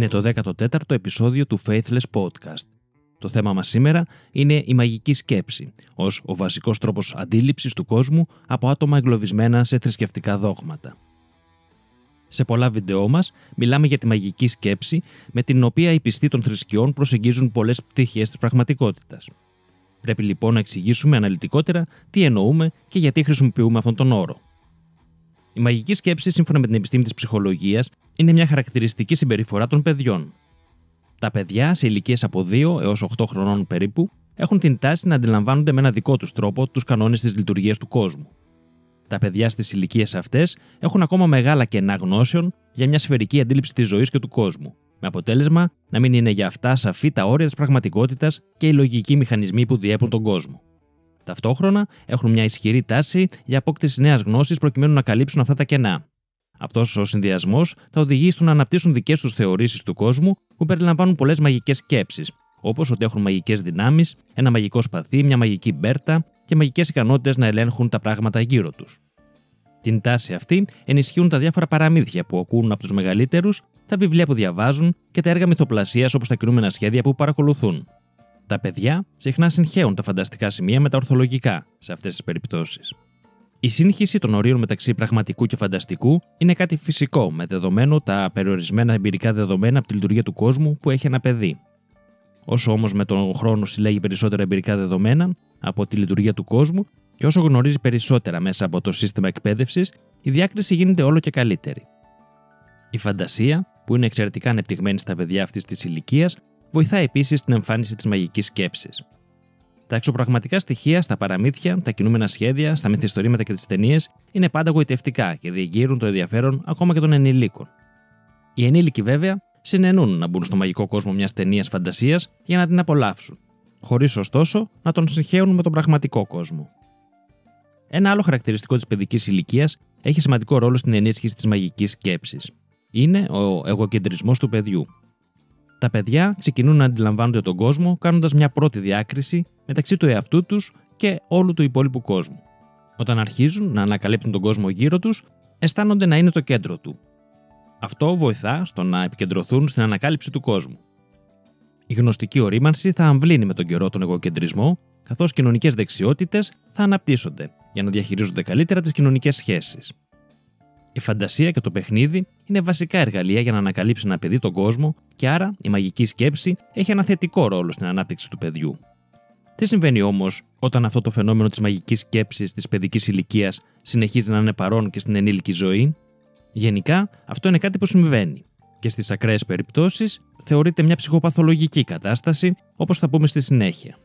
Είναι το 14ο επεισόδιο του Faithless Podcast. Το θέμα μας σήμερα είναι η μαγική σκέψη, ως ο βασικός τρόπος αντίληψης του κόσμου από άτομα εγκλωβισμένα σε θρησκευτικά δόγματα. Σε πολλά βίντεό μας μιλάμε για τη μαγική σκέψη με την οποία οι πιστοί των θρησκειών προσεγγίζουν πολλές πτυχές της πραγματικότητας. Πρέπει λοιπόν να εξηγήσουμε αναλυτικότερα τι εννοούμε και γιατί χρησιμοποιούμε αυτόν τον όρο. Η μαγική σκέψη, σύμφωνα με την επιστήμη της ψυχολογίας, είναι μια χαρακτηριστική συμπεριφορά των παιδιών. Τα παιδιά σε ηλικίες από 2 έως 8 χρονών περίπου έχουν την τάση να αντιλαμβάνονται με ένα δικό τους τρόπο τους κανόνες της λειτουργίας του κόσμου. Τα παιδιά στις ηλικίες αυτές έχουν ακόμα μεγάλα κενά γνώσεων για μια σφαιρική αντίληψη της ζωής και του κόσμου, με αποτέλεσμα να μην είναι για αυτά σαφή τα όρια της πραγματικότητας και οι λογικοί μηχανισμοί που διέπουν τον κόσμο. Ταυτόχρονα έχουν μια ισχυρή τάση για απόκτηση νέας γνώσης προκειμένου να καλύψουν αυτά τα κενά. Αυτός ο συνδυασμός θα οδηγήσει στο να αναπτύσσουν δικές τους θεωρήσεις του κόσμου που περιλαμβάνουν πολλές μαγικές σκέψεις, όπως ότι έχουν μαγικές δυνάμεις, ένα μαγικό σπαθί, μια μαγική μπέρτα και μαγικές ικανότητες να ελέγχουν τα πράγματα γύρω τους. Την τάση αυτή ενισχύουν τα διάφορα παραμύθια που ακούν από τους μεγαλύτερους, τα βιβλία που διαβάζουν και τα έργα μυθοπλασίας όπως τα κινούμενα σχέδια που παρακολουθούν. Τα παιδιά συχνά συγχαίουν τα φανταστικά σημεία με τα ορθολογικά σε αυτές τις περιπτώσεις. Η σύγχυση των ορίων μεταξύ πραγματικού και φανταστικού είναι κάτι φυσικό, με δεδομένο τα περιορισμένα εμπειρικά δεδομένα από τη λειτουργία του κόσμου που έχει ένα παιδί. Όσο όμως με τον χρόνο συλλέγει περισσότερα εμπειρικά δεδομένα από τη λειτουργία του κόσμου και όσο γνωρίζει περισσότερα μέσα από το σύστημα εκπαίδευσης, η διάκριση γίνεται όλο και καλύτερη. Η φαντασία, που είναι εξαιρετικά ανεπτυγμένη στα παιδιά αυτής της ηλικίας, βοηθά επίσης στην εμφάνιση της μαγικής σκέψης. Τα εξωπραγματικά στοιχεία στα παραμύθια, τα κινούμενα σχέδια, στα μυθιστορήματα και τις ταινίες είναι πάντα γοητευτικά και διεγείρουν το ενδιαφέρον ακόμα και των ενηλίκων. Οι ενήλικοι, βέβαια, συνενούν να μπουν στο μαγικό κόσμο μιας ταινίας φαντασίας για να την απολαύσουν, χωρίς ωστόσο να τον συγχαίουν με τον πραγματικό κόσμο. Ένα άλλο χαρακτηριστικό της παιδικής ηλικίας έχει σημαντικό ρόλο στην ενίσχυση της μαγικής σκέψης. Είναι ο εγωκεντρισμός του παιδιού, τα παιδιά ξεκινούν να αντιλαμβάνονται τον κόσμο κάνοντας μια πρώτη διάκριση μεταξύ του εαυτού τους και όλου του υπόλοιπου κόσμου. Όταν αρχίζουν να ανακαλύπτουν τον κόσμο γύρω τους, αισθάνονται να είναι το κέντρο του. Αυτό βοηθά στο να επικεντρωθούν στην ανακάλυψη του κόσμου. Η γνωστική ορίμανση θα αμβλύνει με τον καιρό τον εγωκεντρισμό, καθώς κοινωνικές δεξιότητες θα αναπτύσσονται για να διαχειρίζονται καλύτερα τις κοινωνικές σχέσεις. Η φαντασία και το παιχνίδι είναι βασικά εργαλεία για να ανακαλύψει ένα παιδί τον κόσμο και άρα η μαγική σκέψη έχει ένα θετικό ρόλο στην ανάπτυξη του παιδιού. Τι συμβαίνει όμως όταν αυτό το φαινόμενο της μαγικής σκέψης της παιδικής ηλικίας συνεχίζει να είναι παρόν και στην ενήλικη ζωή; Γενικά, αυτό είναι κάτι που συμβαίνει και στις ακραίες περιπτώσεις θεωρείται μια ψυχοπαθολογική κατάσταση, όπως θα πούμε στη συνέχεια.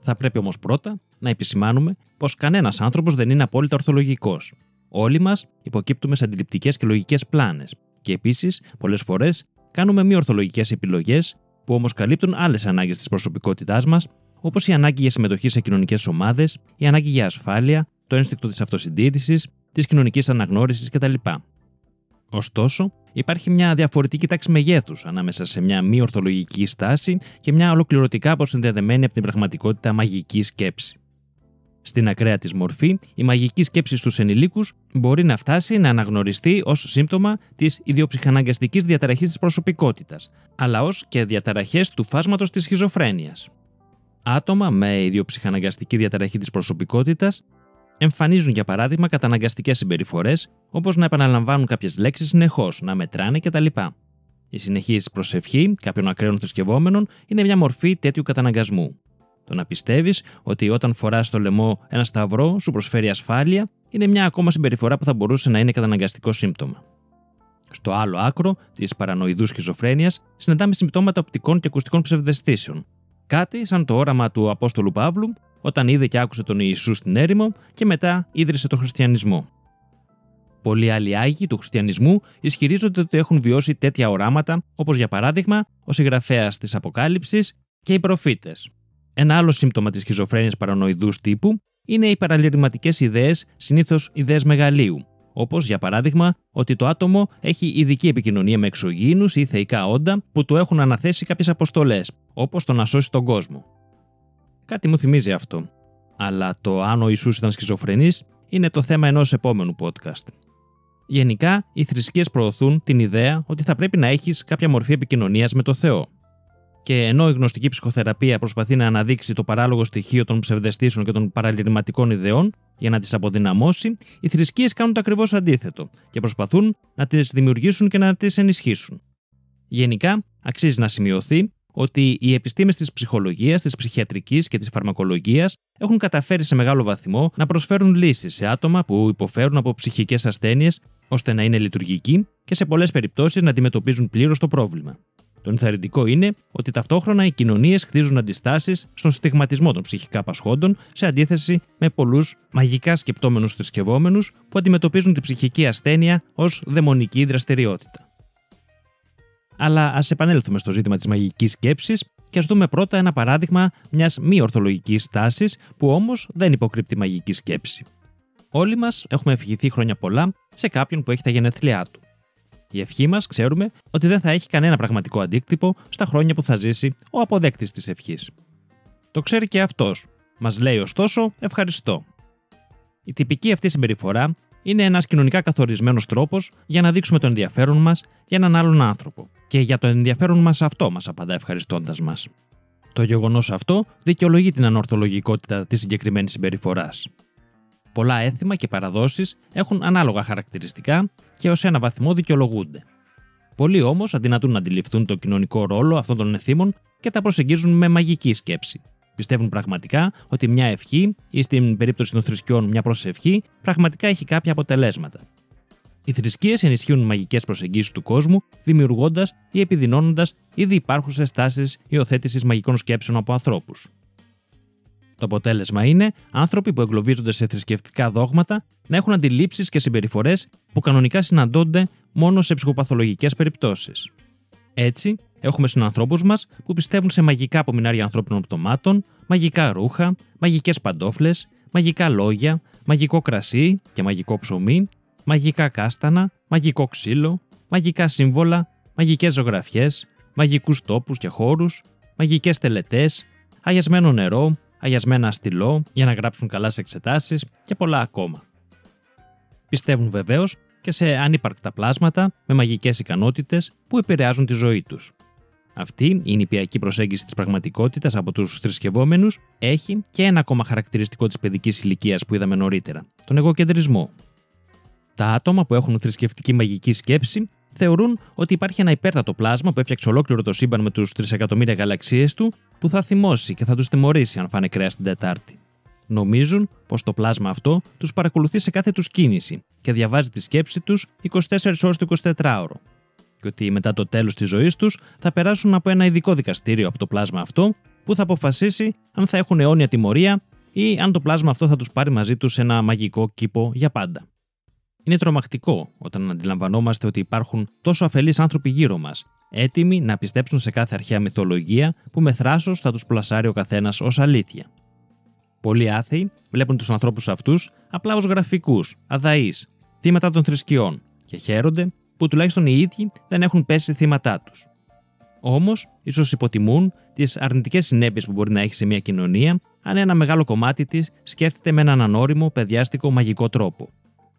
Θα πρέπει όμως πρώτα να επισημάνουμε πως κανένας άνθρωπος δεν είναι απόλυτα ορθολογικός Όλοι μας υποκύπτουμε σε αντιληπτικές και λογικές πλάνες και επίσης πολλές φορές κάνουμε μη ορθολογικές επιλογές που όμως καλύπτουν άλλες ανάγκες της προσωπικότητάς μας, όπως η ανάγκη για συμμετοχή σε κοινωνικές ομάδες, η ανάγκη για ασφάλεια, το ένστικτο της αυτοσυντήρησης, της κοινωνικής αναγνώρισης κτλ. Ωστόσο, υπάρχει μια διαφορετική τάξη μεγέθους ανάμεσα σε μια μη ορθολογική στάση και μια ολοκληρωτικά αποσυνδεδεμένη από την πραγματικότητα μαγικής σκέψης. Στην ακραία της μορφή, η μαγική σκέψη στους ενηλίκους μπορεί να φτάσει να αναγνωριστεί ως σύμπτωμα της ιδιοψυχαναγκαστικής διαταραχής της προσωπικότητας, αλλά ως και διαταραχές του φάσματος της σχιζοφρένειας. Άτομα με ιδιοψυχαναγκαστική διαταραχή της προσωπικότητας εμφανίζουν για παράδειγμα καταναγκαστικές συμπεριφορές, όπως να επαναλαμβάνουν κάποιες λέξεις συνεχώς, να μετράνε κτλ. Η συνεχής προσευχή κάποιων ακραίων θρησκευόμενων είναι μια μορφή τέτοιου καταναγκασμού. Το να πιστεύεις ότι όταν φοράς στο λαιμό ένα σταυρό σου προσφέρει ασφάλεια είναι μια ακόμα συμπεριφορά που θα μπορούσε να είναι καταναγκαστικό σύμπτωμα. Στο άλλο άκρο της παρανοειδού σχιζοφρένειας συναντάμε συμπτώματα οπτικών και ακουστικών ψευδεστήσεων. Κάτι σαν το όραμα του Απόστολου Παύλου όταν είδε και άκουσε τον Ιησού στην έρημο και μετά ίδρυσε τον χριστιανισμό. Πολλοί άλλοι άγιοι του χριστιανισμού ισχυρίζονται ότι έχουν βιώσει τέτοια οράματα, όπως για παράδειγμα ο συγγραφέας της Αποκάλυψης και οι προφήτες. Ένα άλλο σύμπτωμα της σχιζοφρένειας παρανοειδού τύπου είναι οι παραλυρηματικέ ιδέες, συνήθως ιδέες μεγαλείου, όπως για παράδειγμα ότι το άτομο έχει ειδική επικοινωνία με εξωγήινους ή θεϊκά όντα που του έχουν αναθέσει κάποιες αποστολές, όπως το να σώσει τον κόσμο. Κάτι μου θυμίζει αυτό. Αλλά το αν ο Ιησούς ήταν σχιζοφρενής είναι το θέμα ενός επόμενου podcast. Γενικά, οι θρησκείες προωθούν την ιδέα ότι θα πρέπει να έχεις κάποια μορφή επικοινωνίας με το Θεό. Και ενώ η γνωστική ψυχοθεραπεία προσπαθεί να αναδείξει το παράλογο στοιχείο των ψευδεστήσεων και των παραλυρηματικών ιδεών για να τις αποδυναμώσει, οι θρησκείες κάνουν το ακριβώς αντίθετο και προσπαθούν να τις δημιουργήσουν και να τις ενισχύσουν. Γενικά, αξίζει να σημειωθεί ότι οι επιστήμες της ψυχολογίας, της ψυχιατρικής και της φαρμακολογίας έχουν καταφέρει σε μεγάλο βαθμό να προσφέρουν λύσεις σε άτομα που υποφέρουν από ψυχικές ασθένειες, ώστε να είναι λειτουργικοί και σε πολλές περιπτώσεις να αντιμετωπίζουν πλήρως το πρόβλημα. Το ενθαρρυντικό είναι ότι ταυτόχρονα οι κοινωνίες χτίζουν αντιστάσεις στον στιγματισμό των ψυχικά πασχόντων, σε αντίθεση με πολλούς μαγικά σκεπτόμενους θρησκευόμενους που αντιμετωπίζουν την ψυχική ασθένεια ως δαιμονική δραστηριότητα. Αλλά ας επανέλθουμε στο ζήτημα της μαγικής σκέψης και ας δούμε πρώτα ένα παράδειγμα μιας μη ορθολογικής τάση που όμως δεν υποκρύπτει μαγική σκέψη. Όλοι μας έχουμε ευχηθεί χρόνια πολλά σε κάποιον που έχει τα γενέθλιά του. Η ευχή μας ξέρουμε ότι δεν θα έχει κανένα πραγματικό αντίκτυπο στα χρόνια που θα ζήσει ο αποδέκτης της ευχής. Το ξέρει και αυτός. Μας λέει ωστόσο ευχαριστώ. Η τυπική αυτή συμπεριφορά είναι ένας κοινωνικά καθορισμένος τρόπος για να δείξουμε το ενδιαφέρον μας για έναν άλλον άνθρωπο. Και για το ενδιαφέρον μας αυτό μας απαντά ευχαριστώντας μας. Το γεγονός αυτό δικαιολογεί την ανορθολογικότητα της συγκεκριμένης συμπεριφοράς. Πολλά έθιμα και παραδόσεις έχουν ανάλογα χαρακτηριστικά και ως ένα βαθμό δικαιολογούνται. Πολλοί όμως αδυνατούν να αντιληφθούν το κοινωνικό ρόλο αυτών των εθήμων και τα προσεγγίζουν με μαγική σκέψη. Πιστεύουν πραγματικά ότι μια ευχή ή στην περίπτωση των θρησκειών μια προσευχή πραγματικά έχει κάποια αποτελέσματα. Οι θρησκείες ενισχύουν μαγικές προσεγγίσεις του κόσμου, δημιουργώντας ή επιδεινώνοντας ήδη υπάρχουσες τάσεις υιοθέτησης μαγικών σκέψεων από ανθρώπους. Το αποτέλεσμα είναι άνθρωποι που εγκλωβίζονται σε θρησκευτικά δόγματα να έχουν αντιλήψεις και συμπεριφορές που κανονικά συναντώνται μόνο σε ψυχοπαθολογικές περιπτώσεις. Έτσι, έχουμε συνανθρώπους μας που πιστεύουν σε μαγικά απομεινάρια ανθρώπινων πτωμάτων, μαγικά ρούχα, μαγικές παντόφλες, μαγικά λόγια, μαγικό κρασί και μαγικό ψωμί, μαγικά κάστανα, μαγικό ξύλο, μαγικά σύμβολα, μαγικές ζωγραφιές, μαγικούς τόπους και χώρους, μαγικές τελετές, αγιασμένο νερό, αγιασμένα στυλό για να γράψουν καλά σε εξετάσεις και πολλά ακόμα. Πιστεύουν βεβαίως και σε ανύπαρκτα πλάσματα με μαγικές ικανότητες που επηρεάζουν τη ζωή τους. Αυτή η νηπιακή προσέγγιση της πραγματικότητας από τους θρησκευόμενους έχει και ένα ακόμα χαρακτηριστικό της παιδικής ηλικίας που είδαμε νωρίτερα, τον εγωκεντρισμό. Τα άτομα που έχουν θρησκευτική μαγική σκέψη θεωρούν ότι υπάρχει ένα υπέρτατο πλάσμα που έφτιαξε ολόκληρο το σύμπαν με τους τρισεκατομμύρια γαλαξίες του που θα θυμώσει και θα τους τιμωρήσει αν φάνε κρέα την Τετάρτη. Νομίζουν πως το πλάσμα αυτό τους παρακολουθεί σε κάθε τους κίνηση και διαβάζει τη σκέψη τους 24 ώρες το 24ωρο. Και ότι μετά το τέλος της ζωής τους θα περάσουν από ένα ειδικό δικαστήριο από το πλάσμα αυτό που θα αποφασίσει αν θα έχουν αιώνια τιμωρία ή αν το πλάσμα αυτό θα τους πάρει μαζί τους σε ένα μαγικό κήπο για πάντα. Είναι τρομακτικό όταν αντιλαμβανόμαστε ότι υπάρχουν τόσο αφελείς άνθρωποι γύρω μας, έτοιμοι να πιστέψουν σε κάθε αρχαία μυθολογία που με θράσος θα τους πλασάρει ο καθένας ως αλήθεια. Πολλοί άθεοι βλέπουν τους ανθρώπους αυτούς απλά ως γραφικούς, αδαείς, θύματα των θρησκειών και χαίρονται που τουλάχιστον οι ίδιοι δεν έχουν πέσει θύματά τους. Όμως, ίσως υποτιμούν τις αρνητικές συνέπειες που μπορεί να έχει σε μια κοινωνία αν ένα μεγάλο κομμάτι της σκέφτεται με έναν ανώριμο, παιδιάστικο, μαγικό τρόπο.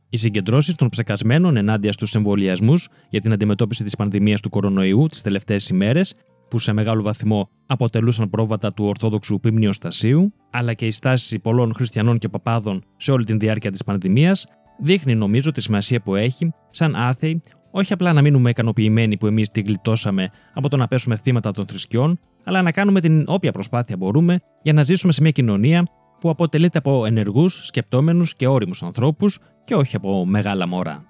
Οι συγκεντρώσεις των ψεκασμένων ενάντια στους εμβολιασμούς για την αντιμετώπιση της πανδημίας του κορονοϊού τις τελευταίες ημέρες, που σε μεγάλο βαθμό αποτελούσαν πρόβατα του Ορθόδοξου Πυμνιοστασίου, αλλά και οι στάσει πολλών χριστιανών και παπάδων σε όλη την διάρκεια της πανδημίας, δείχνει νομίζω τη σημασία που έχει, σαν άθεοι, όχι απλά να μείνουμε ικανοποιημένοι που εμείς την γλιτώσαμε από το να πέσουμε θύματα των θρησκειών, αλλά να κάνουμε την όποια προσπάθεια μπορούμε για να ζήσουμε σε μια κοινωνία που αποτελείται από ενεργούς, σκεπτόμενους και όριμους ανθρώπους και όχι από μεγάλα μωρά.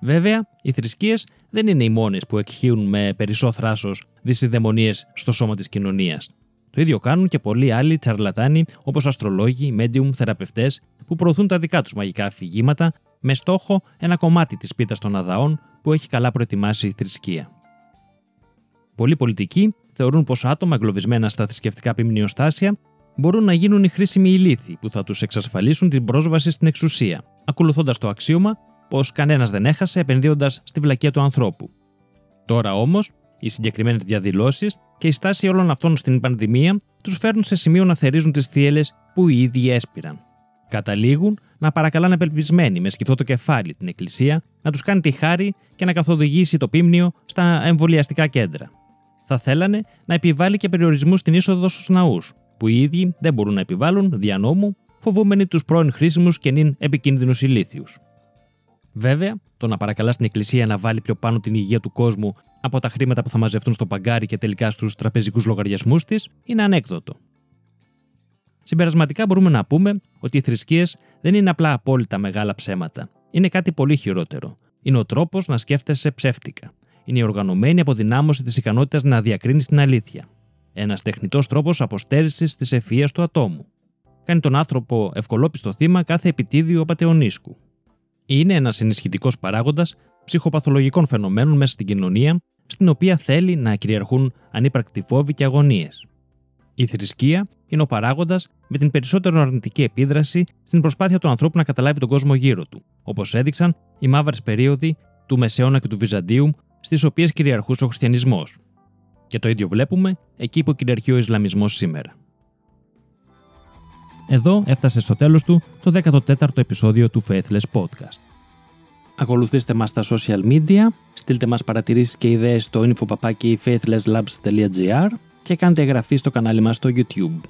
Βέβαια, οι θρησκείες δεν είναι οι μόνες που εκχύουν με περισσό θράσο δυσυδαιμονίε στο σώμα της κοινωνίας. Το ίδιο κάνουν και πολλοί άλλοι τσαρλατάνοι όπως αστρολόγοι, μέντιουμ, θεραπευτές που προωθούν τα δικά τους μαγικά αφηγήματα με στόχο ένα κομμάτι της πίτα των αδαών που έχει καλά προετοιμάσει η θρησκεία. Πολλοί πολιτικοί θεωρούν πως άτομα εγκλωβισμένα στα θρησκευτικά ποιμνιοστάσια μπορούν να γίνουν οι χρήσιμοι ηλίθιοι που θα τους εξασφαλίσουν την πρόσβαση στην εξουσία, ακολουθώντας το αξίωμα πως κανένας δεν έχασε επενδύοντας στη βλακεία του ανθρώπου. Τώρα όμως, οι συγκεκριμένες διαδηλώσεις και η στάση όλων αυτών στην πανδημία τους φέρνουν σε σημείο να θερίζουν τις θύελες που οι ίδιοι έσπηραν. Καταλήγουν να παρακαλάνε απελπισμένοι με σκυφτό το κεφάλι την Εκκλησία να τους κάνει τη χάρη και να καθοδηγήσει το πίμνιο στα εμβολιαστικά κέντρα. Θα θέλανε να επιβάλλει και περιορισμούς στην είσοδο στους ναούς, που οι ίδιοι δεν μπορούν να επιβάλλουν δια νόμου, φοβούμενοι τους πρώην χρήσιμους και νυν επικίνδυνους ηλίθιους. Βέβαια, το να παρακαλάς στην Εκκλησία να βάλει πιο πάνω την υγεία του κόσμου από τα χρήματα που θα μαζευτούν στο παγκάρι και τελικά στους τραπεζικούς λογαριασμούς της είναι ανέκδοτο. Συμπερασματικά μπορούμε να πούμε ότι οι θρησκείες δεν είναι απλά απόλυτα μεγάλα ψέματα. Είναι κάτι πολύ χειρότερο. Είναι ο τρόπος να σκέφτεσαι ψεύτικα. Είναι η οργανωμένη αποδυνάμωση της ικανότητας να διακρίνεις την αλήθεια. Ένας τεχνητός τρόπος αποστέρησης της ευφυα του ατόμου. Κάνει τον άνθρωπο ευκολόπιστο θύμα κάθε επιτίδιου απαταιωνίσκου. Είναι ένας ενισχυτικός παράγοντας ψυχοπαθολογικών φαινομένων μέσα στην κοινωνία, στην οποία θέλει να κυριαρχούν ανύπαρκτοι φόβοι και αγωνίες. Η θρησκεία είναι ο παράγοντας με την περισσότερο αρνητική επίδραση στην προσπάθεια του ανθρώπου να καταλάβει τον κόσμο γύρω του, όπως έδειξαν οι μαύρες περίοδοι του Μεσαίωνα και του Βυζαντίου, στις οποίες κυριαρχούσε ο χριστιανισμός. Και το ίδιο βλέπουμε εκεί που κυριαρχεί ο Ισλαμισμός σήμερα. Εδώ έφτασε στο τέλος του το 14ο επεισόδιο του Faithless Podcast. Ακολουθήστε μας στα social media, στείλτε μας παρατηρήσεις και ιδέες στο infopapaki faithlesslabs.gr και κάντε εγγραφή στο κανάλι μας στο YouTube.